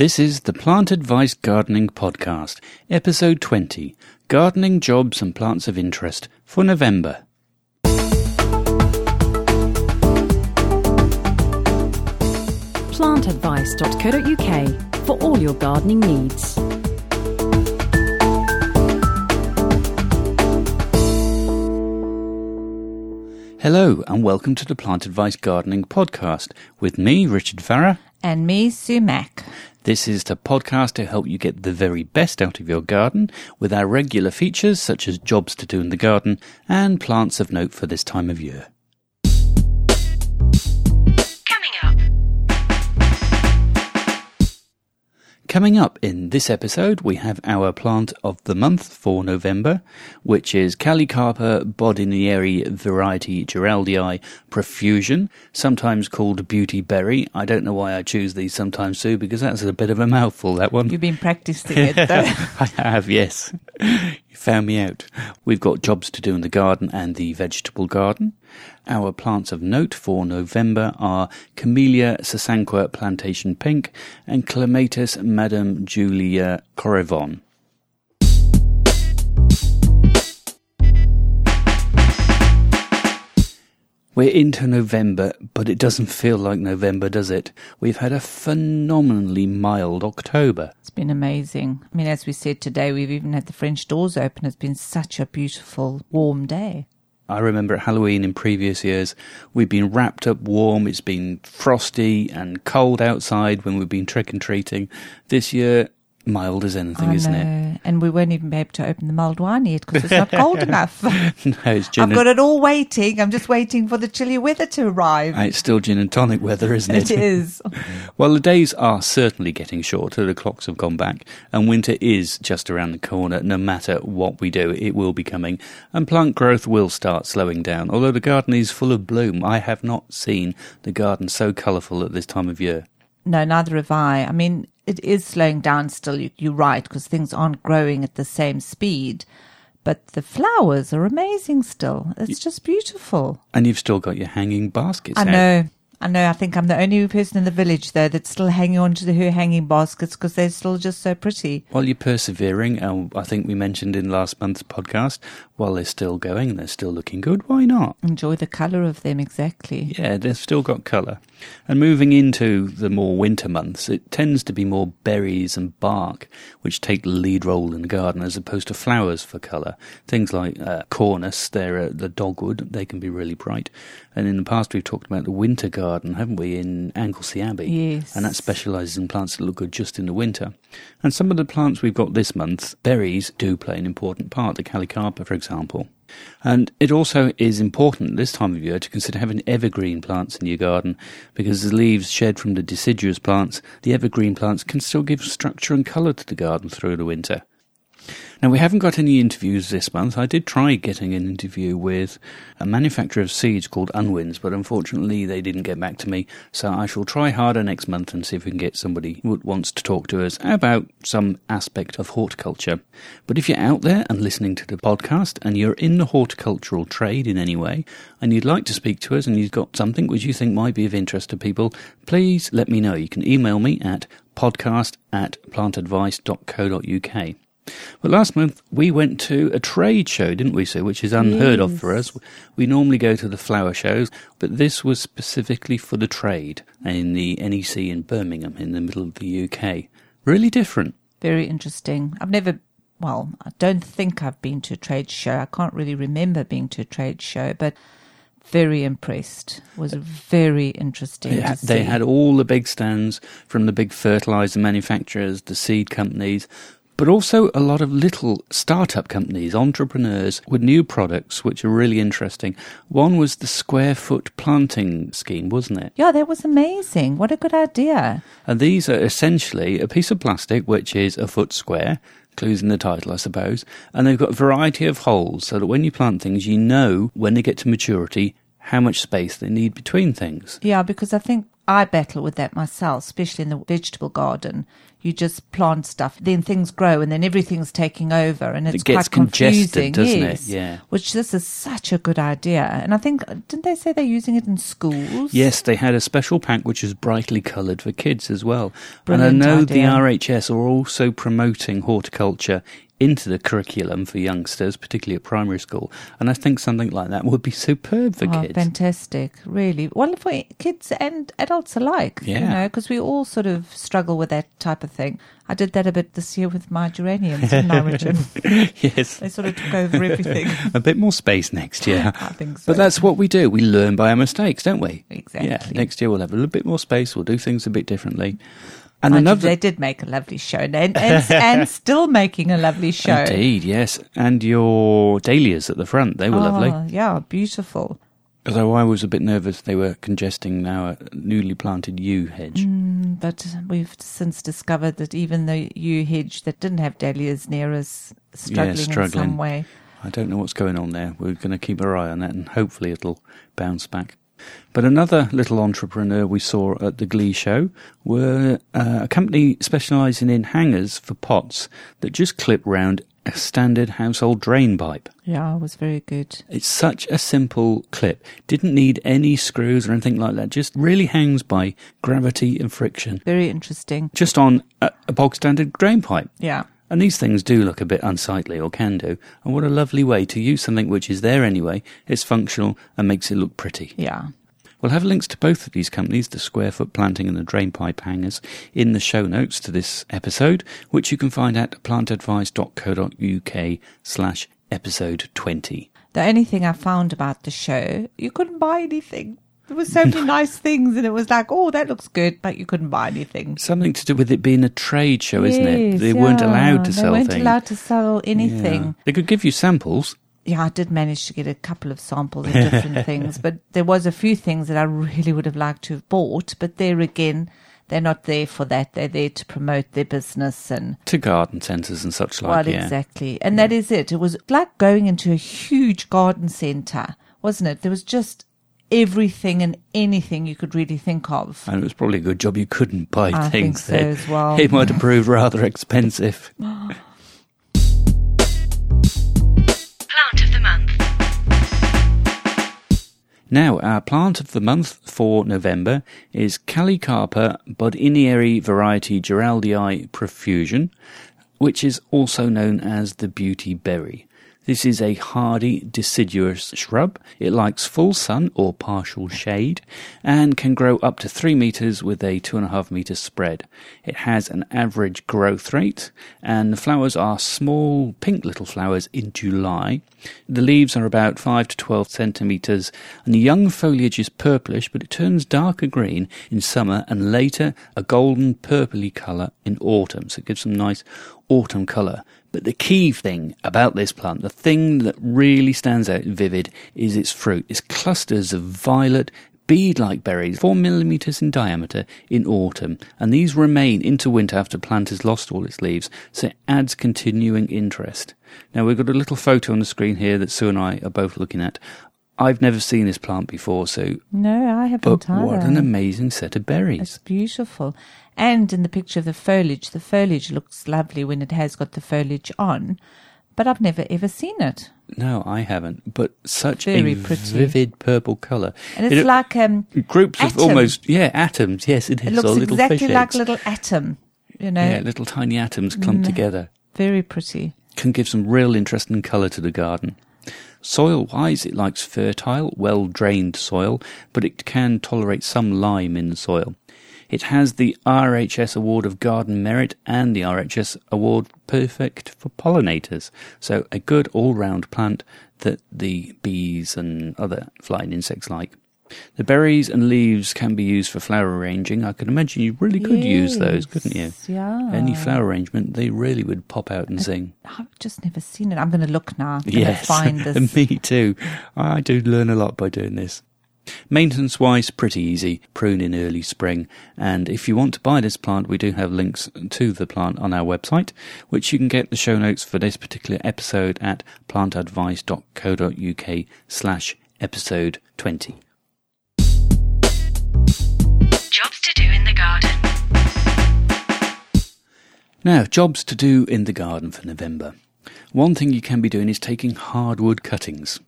This is the Plant Advice Gardening Podcast, Episode 20 Gardening Jobs and Plants of Interest for November. plantadvice.co.uk for all your gardening needs. Hello, and welcome to the Plant Advice Gardening Podcast with me, Richard Farrer. And me, Sue Mack. This is the podcast to help you get the very best out of your garden with our regular features such as jobs to do in the garden and plants of note for this time of year. Coming up in this episode, we have our plant of the month for November, which is Callicarpa bodinieri variety giraldii profusion, sometimes called beauty berry. I don't know why I choose these sometimes, Sue, because that's a bit of a mouthful, that one. You've been practicing it, though. I have, yes. You found me out. We've got jobs to do in the garden and the vegetable garden. Our plants of note for November are Camellia sasanqua plantation pink and Clematis Madame Julia correvon. We're into November, but it doesn't feel like November, does it? We've had a phenomenally mild October. It's been amazing. I mean, as we said today, we've even had the French doors open. It's been such a beautiful, warm day. I remember at Halloween in previous years, we've been wrapped up warm. It's been frosty and cold outside when we've been trick and treating. This year, mild as anything, isn't it? And we won't even be able to open the mulled wine yet because it's not cold enough. No, it's gin. I've got it all waiting. I'm just waiting for the chilly weather to arrive. Ah, it's still gin and tonic weather, isn't it? It is. Well, the days are certainly getting shorter. The clocks have gone back, and winter is just around the corner. No matter what we do, it will be coming, and plant growth will start slowing down. Although the garden is full of bloom, I have not seen the garden so colourful at this time of year. No, neither have I. I mean, it is slowing down still. You, you're right because things aren't growing at the same speed. But the flowers are amazing still. It's just beautiful. And you've still got your hanging baskets. I out. know. I know. I think I'm the only person in the village though that's still hanging on to the her hanging baskets because they're still just so pretty. While you're persevering, and I think we mentioned in last month's podcast, while they're still going, they're still looking good. Why not? Enjoy the colour of them exactly. Yeah, they've still got colour. And moving into the more winter months, it tends to be more berries and bark which take the lead role in the garden as opposed to flowers for colour. Things like uh, cornus, they're uh, the dogwood, they can be really bright. And in the past, we've talked about the winter garden, haven't we, in Anglesey Abbey? Yes. And that specialises in plants that look good just in the winter. And some of the plants we've got this month, berries do play an important part, the Callicarpa, for example. And it also is important this time of year to consider having evergreen plants in your garden because the leaves shed from the deciduous plants, the evergreen plants can still give structure and colour to the garden through the winter. Now, we haven't got any interviews this month. I did try getting an interview with a manufacturer of seeds called Unwins, but unfortunately they didn't get back to me. So I shall try harder next month and see if we can get somebody who wants to talk to us about some aspect of horticulture. But if you're out there and listening to the podcast and you're in the horticultural trade in any way and you'd like to speak to us and you've got something which you think might be of interest to people, please let me know. You can email me at podcast at plantadvice.co.uk. But last month we went to a trade show, didn't we, Sue? Which is unheard of for us. We normally go to the flower shows, but this was specifically for the trade in the NEC in Birmingham in the middle of the UK. Really different. Very interesting. I've never, well, I don't think I've been to a trade show. I can't really remember being to a trade show, but very impressed. Was very interesting. They, to had, they had all the big stands from the big fertilizer manufacturers, the seed companies, but also a lot of little startup companies, entrepreneurs with new products which are really interesting. One was the square foot planting scheme, wasn't it? Yeah, that was amazing. What a good idea. And these are essentially a piece of plastic which is a foot square, clues in the title, I suppose, and they've got a variety of holes so that when you plant things, you know when they get to maturity how much space they need between things. Yeah, because I think I battle with that myself, especially in the vegetable garden. You just plant stuff, then things grow, and then everything's taking over, and it's It gets quite confusing, congested, doesn't it? yes. Yeah. Which this is such a good idea, and I think didn't they say they're using it in schools? Yes, they had a special pack which was brightly coloured for kids as well. Brilliant and I know idea. the RHS are also promoting horticulture into the curriculum for youngsters, particularly at primary school. And I think something like that would be superb for Oh, kids. fantastic! Really, well for kids and adults alike. you know, because we all sort of struggle with that type of thing. I did that a bit this year with my geraniums, didn't I, yes. They sort of took over everything. A bit more space next year. I think so. But that's what we do. We learn by our mistakes, don't we? Exactly. Yeah. Next year we'll have a little bit more space. We'll do things a bit differently. And another they did make a lovely show, and, and, and still making a lovely show. Indeed, yes. And your dahlias at the front, they were lovely. Oh, yeah, beautiful. Although I was a bit nervous they were congesting now a newly planted yew hedge. Mm, but we've since discovered that even the yew hedge that didn't have dahlias near us struggling, in struggling. some way. I don't know what's going on there. We're going to keep our eye on that and hopefully it'll bounce back. But another little entrepreneur we saw at the Glee show were uh, a company specialising in hangers for pots that just clip round a standard household drain pipe. Yeah, it was very good. It's such a simple clip. Didn't need any screws or anything like that. Just really hangs by gravity and friction. Very interesting. Just on a, a bog standard drain pipe. Yeah. And these things do look a bit unsightly, or can do. And what a lovely way to use something which is there anyway, it's functional, and makes it look pretty. Yeah. We'll have links to both of these companies, the square foot planting and the drain pipe hangers, in the show notes to this episode, which you can find at plantadvice.co.uk slash episode 20. The only thing I found about the show, you couldn't buy anything. There were so many nice things, and it was like, oh, that looks good, but you couldn't buy anything. Something to do with it being a trade show, isn't it? Yes, They weren't yeah. allowed to sell things. they weren't things. allowed to sell Yeah. anything. They could give you samples. Yeah, I did manage to get a couple of samples of different things, but there was a few things that I really would have liked to have bought. But there again, they're not there for that. They're there to promote their business and To garden centres and such like, well, yeah. exactly. And that is it. It was like going into a huge garden centre, wasn't it? There was just everything and anything you could really think of. And it was probably a good job you couldn't buy I think things so then. as well. It might have proved rather expensive. Plant of the month. Now, our plant of the month for November is Callicarpa Bodinieri variety giraldii profusion, which is also known as the beauty berry. This is a hardy, deciduous shrub. It likes full sun or partial shade and can grow up to 3 metres with a 2.5 metre spread. It has an average growth rate and the flowers are small pink little flowers in July. The leaves are about 5 to 12 centimetres and the young foliage is purplish but it turns darker green in summer and later a golden purpley colour in autumn. So it gives some nice autumn colour. But the key thing about this plant, the thing that really stands out vivid, is its fruit. It's clusters of violet, bead-like berries, four millimeters in diameter in autumn, and these remain into winter after the plant has lost all its leaves, so it adds continuing interest. Now we've got a little photo on the screen here that Sue and I are both looking at. I've never seen this plant before, so No, I haven't but either. what an amazing set of berries. It's beautiful. And in the picture of the foliage, the foliage looks lovely when it has got the foliage on. But I've never ever seen it. No, I haven't, but such Very a pretty. vivid purple colour. And it's It- like um groups of almost yeah atoms. Yes, it is. it looks exactly like eggs. a little atom. You know, yeah, little tiny atoms clumped together very pretty. can give some real interest and colour to the garden. Soil wise, it likes fertile, well drained soil, but it can tolerate some lime in the soil. It has the RHS Award of Garden Merit and the RHS Award Perfect for Pollinators. So a good all round plant that the bees and other flying insects like. The berries and leaves can be used for flower arranging. I can imagine you really could use those, couldn't you? Yeah. Any flower arrangement, they really would pop out and sing. I've just never seen it. I'm going to look now. I'm Yes, find this. me too. I do learn a lot by doing this. Maintenance wise, pretty easy. Prune in early spring. And if you want to buy this plant, we do have links to the plant on our website, which you can get the show notes for this particular episode at plantadvice.co.uk slash episode 20. Jobs to do in the garden. Now, jobs to do in the garden for November. One thing you can be doing is taking hardwood cuttings.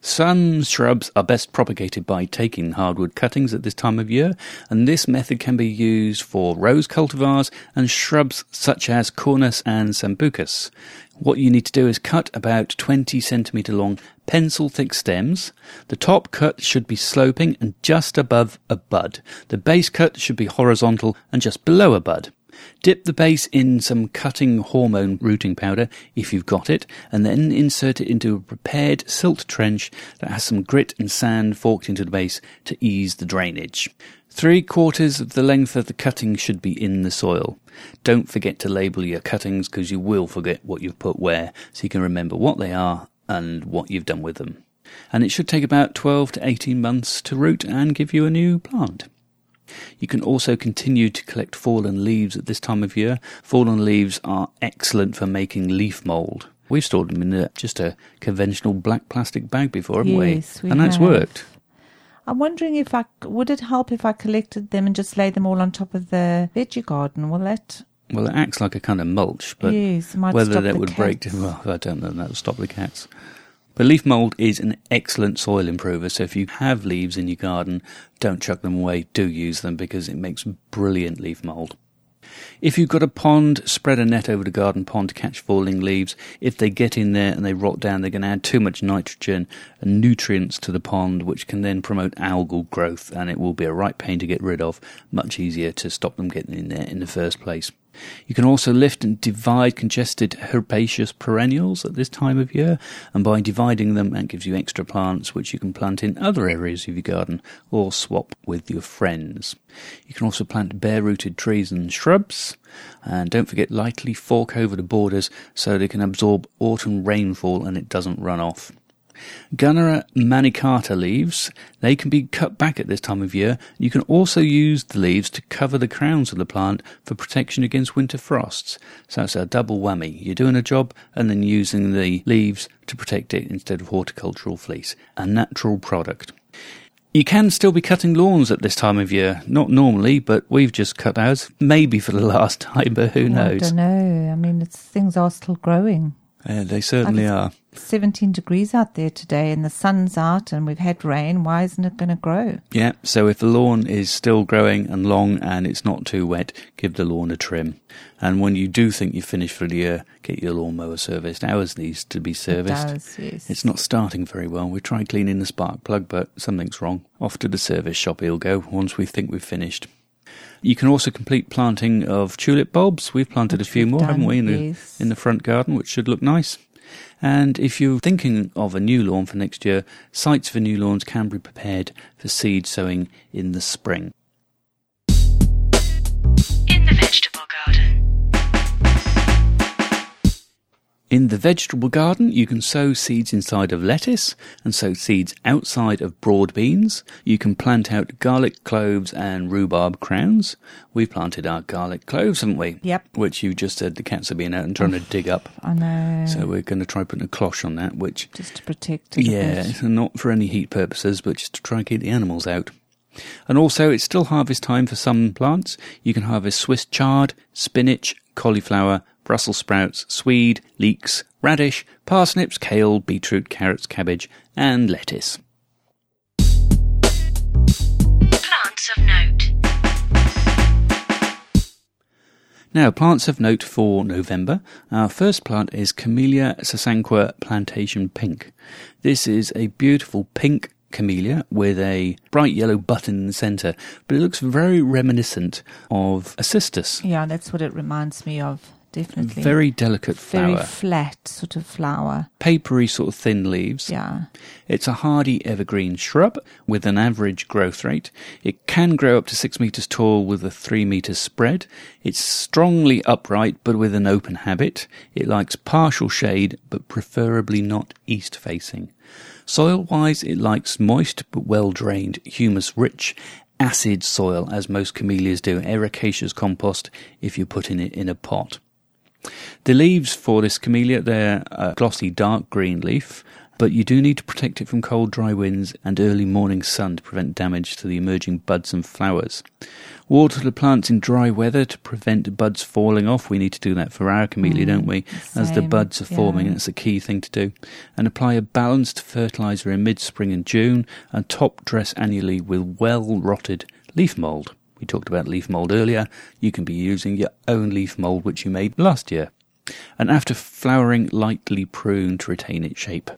Some shrubs are best propagated by taking hardwood cuttings at this time of year, and this method can be used for rose cultivars and shrubs such as cornus and sambucus. What you need to do is cut about 20 centimetre long pencil thick stems. The top cut should be sloping and just above a bud. The base cut should be horizontal and just below a bud. Dip the base in some cutting hormone rooting powder if you've got it, and then insert it into a prepared silt trench that has some grit and sand forked into the base to ease the drainage. Three quarters of the length of the cutting should be in the soil. Don't forget to label your cuttings because you will forget what you've put where, so you can remember what they are and what you've done with them. And it should take about 12 to 18 months to root and give you a new plant. You can also continue to collect fallen leaves at this time of year. Fallen leaves are excellent for making leaf mould. We've stored them in a, just a conventional black plastic bag before, haven't Yes, we? we And that's worked. I'm wondering if I would it help if I collected them and just laid them all on top of the veggie garden? Will that? Well, it acts like a kind of mulch, but yes, whether that would break, cats. well, I don't know. That would stop the cats. But leaf mould is an excellent soil improver. So if you have leaves in your garden, don't chuck them away. Do use them because it makes brilliant leaf mould. If you've got a pond, spread a net over the garden pond to catch falling leaves. If they get in there and they rot down, they're going to add too much nitrogen and nutrients to the pond, which can then promote algal growth, and it will be a right pain to get rid of. Much easier to stop them getting in there in the first place. You can also lift and divide congested herbaceous perennials at this time of year, and by dividing them, that gives you extra plants which you can plant in other areas of your garden or swap with your friends. You can also plant bare rooted trees and shrubs, and don't forget lightly fork over the borders so they can absorb autumn rainfall and it doesn't run off. Gunnera manicata leaves, they can be cut back at this time of year. You can also use the leaves to cover the crowns of the plant for protection against winter frosts. So it's a double whammy. You're doing a job and then using the leaves to protect it instead of horticultural fleece. A natural product. You can still be cutting lawns at this time of year. Not normally, but we've just cut ours. Maybe for the last time, but who oh, knows? I don't know. I mean, it's things are still growing. Yeah, they certainly are. 17 degrees out there today, and the sun's out, and we've had rain. Why isn't it going to grow? Yeah, so if the lawn is still growing and long and it's not too wet, give the lawn a trim. And when you do think you've finished for the year, get your lawnmower serviced. Ours needs to be serviced. It does, yes. It's not starting very well. We tried cleaning the spark plug, but something's wrong. Off to the service shop he'll go once we think we've finished. You can also complete planting of tulip bulbs. We've planted Which a few more, haven't we, in the, in the front garden, which should look nice. And if you're thinking of a new lawn for next year, sites for new lawns can be prepared for seed sowing in the spring. In the vegetable garden, you can sow seeds inside of lettuce and sow seeds outside of broad beans. You can plant out garlic cloves and rhubarb crowns. We've planted our garlic cloves, haven't we? Yep. Which you just said the cats have been out and trying to oh, dig up. I know. So we're going to try putting a cloche on that, which, just to protect it. yeah, not for any heat purposes, but just to try and keep the animals out. And also, it's still harvest time for some plants. You can harvest Swiss chard, spinach, cauliflower, Brussels sprouts, swede, leeks, radish, parsnips, kale, beetroot, carrots, cabbage, and lettuce. Plants of note. Now, plants of note for November. Our first plant is Camellia sasanqua plantation pink. This is a beautiful pink camellia with a bright yellow button in the centre, but it looks very reminiscent of a cistus. Yeah, that's what it reminds me of. Definitely. Very delicate flower. Very flat sort of flower. papery sort of thin leaves. Yeah. It's a hardy evergreen shrub with an average growth rate. It can grow up to six metres tall with a three metres spread. It's strongly upright but with an open habit. It likes partial shade but preferably not east facing. Soil wise, it likes moist but well drained, humus rich, acid soil as most camellias do, ericaceous compost if you're putting it in a pot. The leaves for this camellia, they're a glossy dark green leaf. But you do need to protect it from cold, dry winds and early morning sun to prevent damage to the emerging buds and flowers. Water the plants in dry weather to prevent buds falling off. We need to do that for our camellia, don't we? Mm, As the buds are forming, yeah. it's a key thing to do. And apply a balanced fertiliser in mid spring and June and top dress annually with well rotted leaf mould. We talked about leaf mould earlier. You can be using your own leaf mould which you made last year. And after flowering, lightly prune to retain its shape.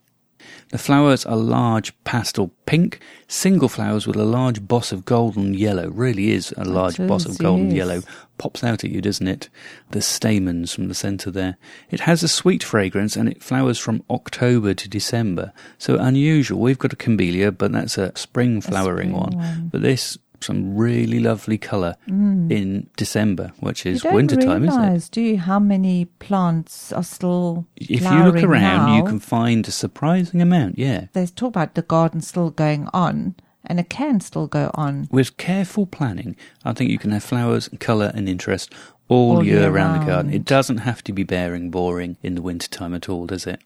The flowers are large pastel pink, single flowers with a large boss of golden yellow. Really is a large boss of golden yes. yellow. Pops out at you, doesn't it? The stamens from the centre there. It has a sweet fragrance and it flowers from October to December. So unusual. We've got a camellia, but that's a spring flowering spring one. one. But this, some really lovely colour in December, which Mm. Is winter time, isn't it? do you, how many plants are still If you look around, you can find a surprising amount, yeah. They talk about the garden still going on, and it can still go on. With careful planning, I think you can have flowers, colour, and interest all, All year, year round the garden. It doesn't have to be bearing, boring in the winter time at all, does it?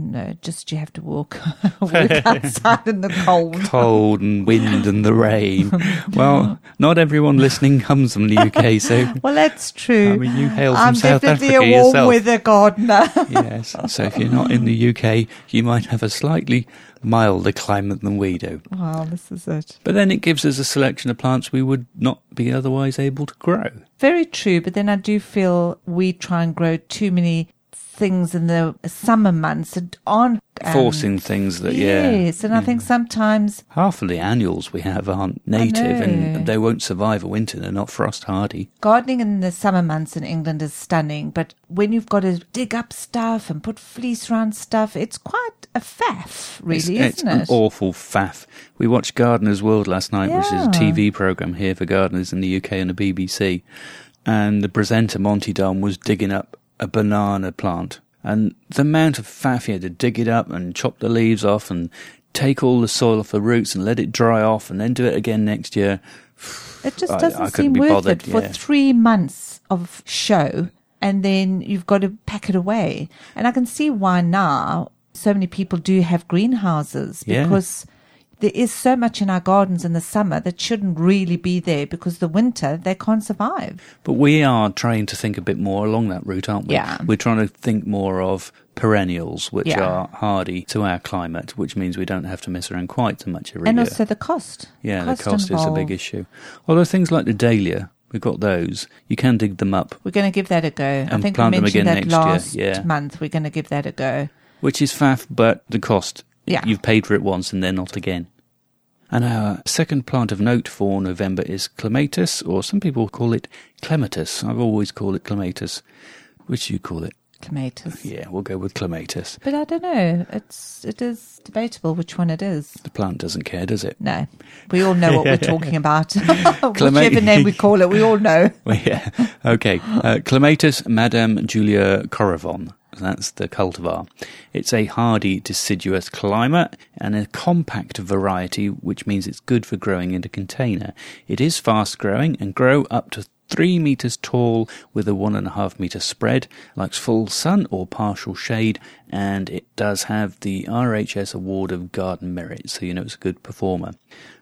No, just you have to walk, walk outside in the cold. Cold and wind and the rain. Well, not everyone listening comes from the UK, so Well, that's true. I mean, you hail from I'm South definitely a warm yourself. weather gardener. yes. So if you're not in the UK, you might have a slightly milder climate than we do. wow, this is it. But then it gives us a selection of plants we would not be otherwise able to grow. Very true, but then I do feel we try and grow too many things in the summer months that aren't um, Forcing things that, yeah. Yes, and I think sometimes Half of the annuals we have aren't native and they won't survive a winter. They're not frost hardy. gardening in the summer months in England is stunning, but when you've got to dig up stuff and put fleece around stuff, it's quite a faff, really, it's, isn't it's it? an awful faff. We watched Gardener's World last night, which is a TV programme here for gardeners in the UK and the BBC. And the presenter, Monty Don, was digging up a banana plant. And the amount of faff he had to dig it up and chop the leaves off and take all the soil off the roots and let it dry off and then do it again next year. It just doesn't I couldn't seem worth bothered, it for yeah. three months of show, and then you've got to pack it away. And I can see why now so many people do have greenhouses Yeah. There is so much in our gardens in the summer that shouldn't really be there because the winter they can't survive. But we are trying to think a bit more along that route, aren't we? Yeah. We're trying to think more of perennials, which Yeah. are hardy to our climate, which means we don't have to mess around quite so much every and year. also the cost. yeah, the cost is a big issue. Although things like the dahlia, we've got those. You can dig them up, We're going to give that a go. I And think we plant them mentioned again that next year, last yeah. month. We're going to give that a go. which is faff, but the cost. Yeah. You've paid for it once and then not again. And our second plant of note for November is clematis, or some people call it clematis. I've always called it clematis. Which you call it? Clematis. Yeah, we'll go with clematis. But I don't know. It's it is debatable which one it is. The plant doesn't care, does it? No, we all know what we're talking about. Clema- Whichever name we call it, we all know. Well, yeah. Okay. Uh, Clematis Madame Julia Correvon. That's the cultivar. It's a hardy deciduous climber and a compact variety, which means it's good for growing in a container. It is fast growing and grow up to three meters tall with a one and a half meter spread, likes full sun or partial shade, and it does have the RHS Award of Garden Merit, so you know it's a good performer.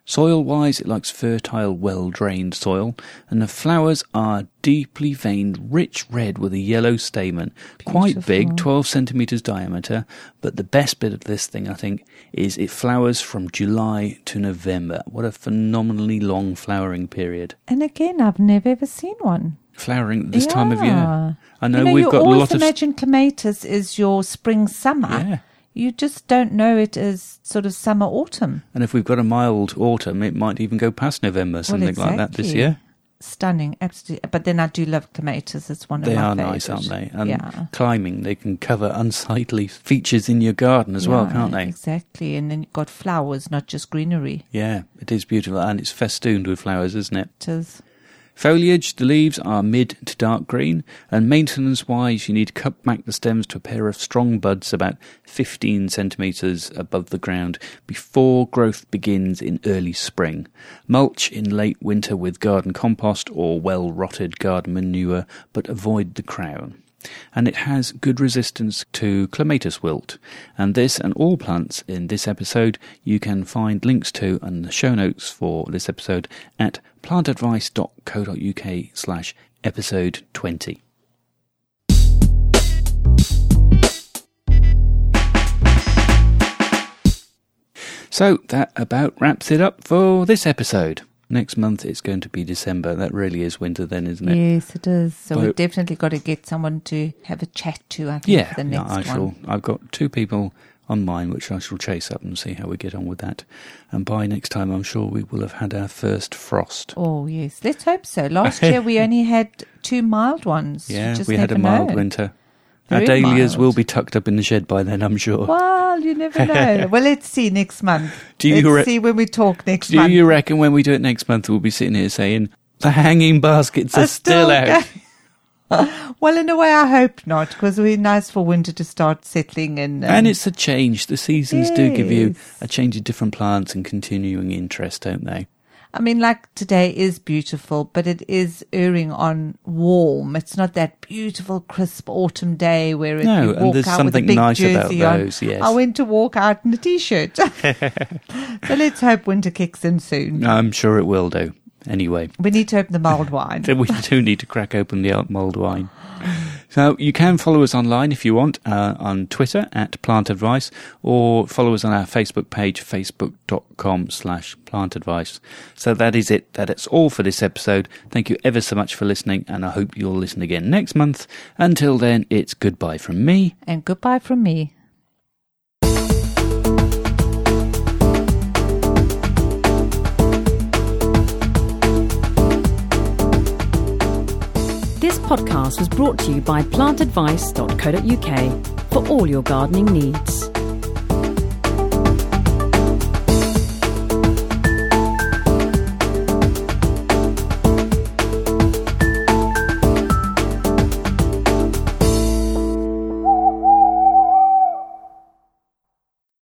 Soil wise, it likes fertile, well drained soil, and the flowers are deeply veined, rich red with a yellow stamen, quite big, 12 centimetres diameter. But the best bit of this thing, I think, is it flowers from July to November. What a phenomenally long flowering period. And again, I've never ever seen one. Flowering this time of year. Yeah. I know, you know we've got a lot of. imagine clematis is your spring summer. Yeah. You just don't know it as sort of summer autumn. And if we've got a mild autumn, it might even go past November, something like that this exactly. year. Stunning, absolutely. But then I do love clematis. It's one of. They my are favorites. nice, aren't they? And yeah. climbing, they can cover unsightly features in your garden as well, can't they? Exactly. And then you've got flowers, not just greenery. Yeah, it is beautiful, and it's festooned with flowers, isn't it? It is. Foliage, the leaves are mid to dark green, and maintenance wise, you need to cut back the stems to a pair of strong buds about 15 centimetres above the ground before growth begins in early spring. Mulch in late winter with garden compost or well rotted garden manure, but avoid the crown. And it has good resistance to clematis wilt. And this and all plants in this episode you can find links to and the show notes for this episode at plantadvice.co.uk slash episode 20. So that about wraps it up for this episode. Next month it's going to be December. That really is winter then, isn't it? Yes, it is. So But- we've definitely got to get someone to have a chat to, I think, Yeah, for the next I one. shall. I've got two people on mine which I shall chase up and see how we get on with that. And by next time, I'm sure we will have had our first frost. Oh, yes. Let's hope so. Last year we only had two mild ones. Yeah, we had a mild know. winter. Our dahlias mild. will be tucked up in the shed by then, I'm sure. Well, you never know. well, let's see next month. Do you let's re- see when we talk next Do month. you reckon when we do it next month, we'll be sitting here saying the hanging baskets are, Are still, out? well, in a way, I hope not, because we're nice for winter to start settling in. Um, and it's a change. The seasons do give you a change of different plants and continuing interest, don't they? I mean, like today is beautiful, but it is erring on warm. It's not that beautiful, crisp autumn day where No, you and walk there's out with a something big nice about jersey on. those, yes. I went to walk out in a t-shirt. so let's hope winter kicks in soon. I'm sure it will do. Anyway, We need to open the mulled wine. we do need to crack open the mulled wine. So you can follow us online if you want uh, on Twitter at Plant Advice or follow us on our Facebook page, facebook.com slash plant advice. So that is it. That is all for this episode. Thank you ever so much for listening and I hope you'll listen again next month. Until then, it's goodbye from me. And goodbye from me. Podcast was brought to you by plantadvice.co.uk for all your gardening needs.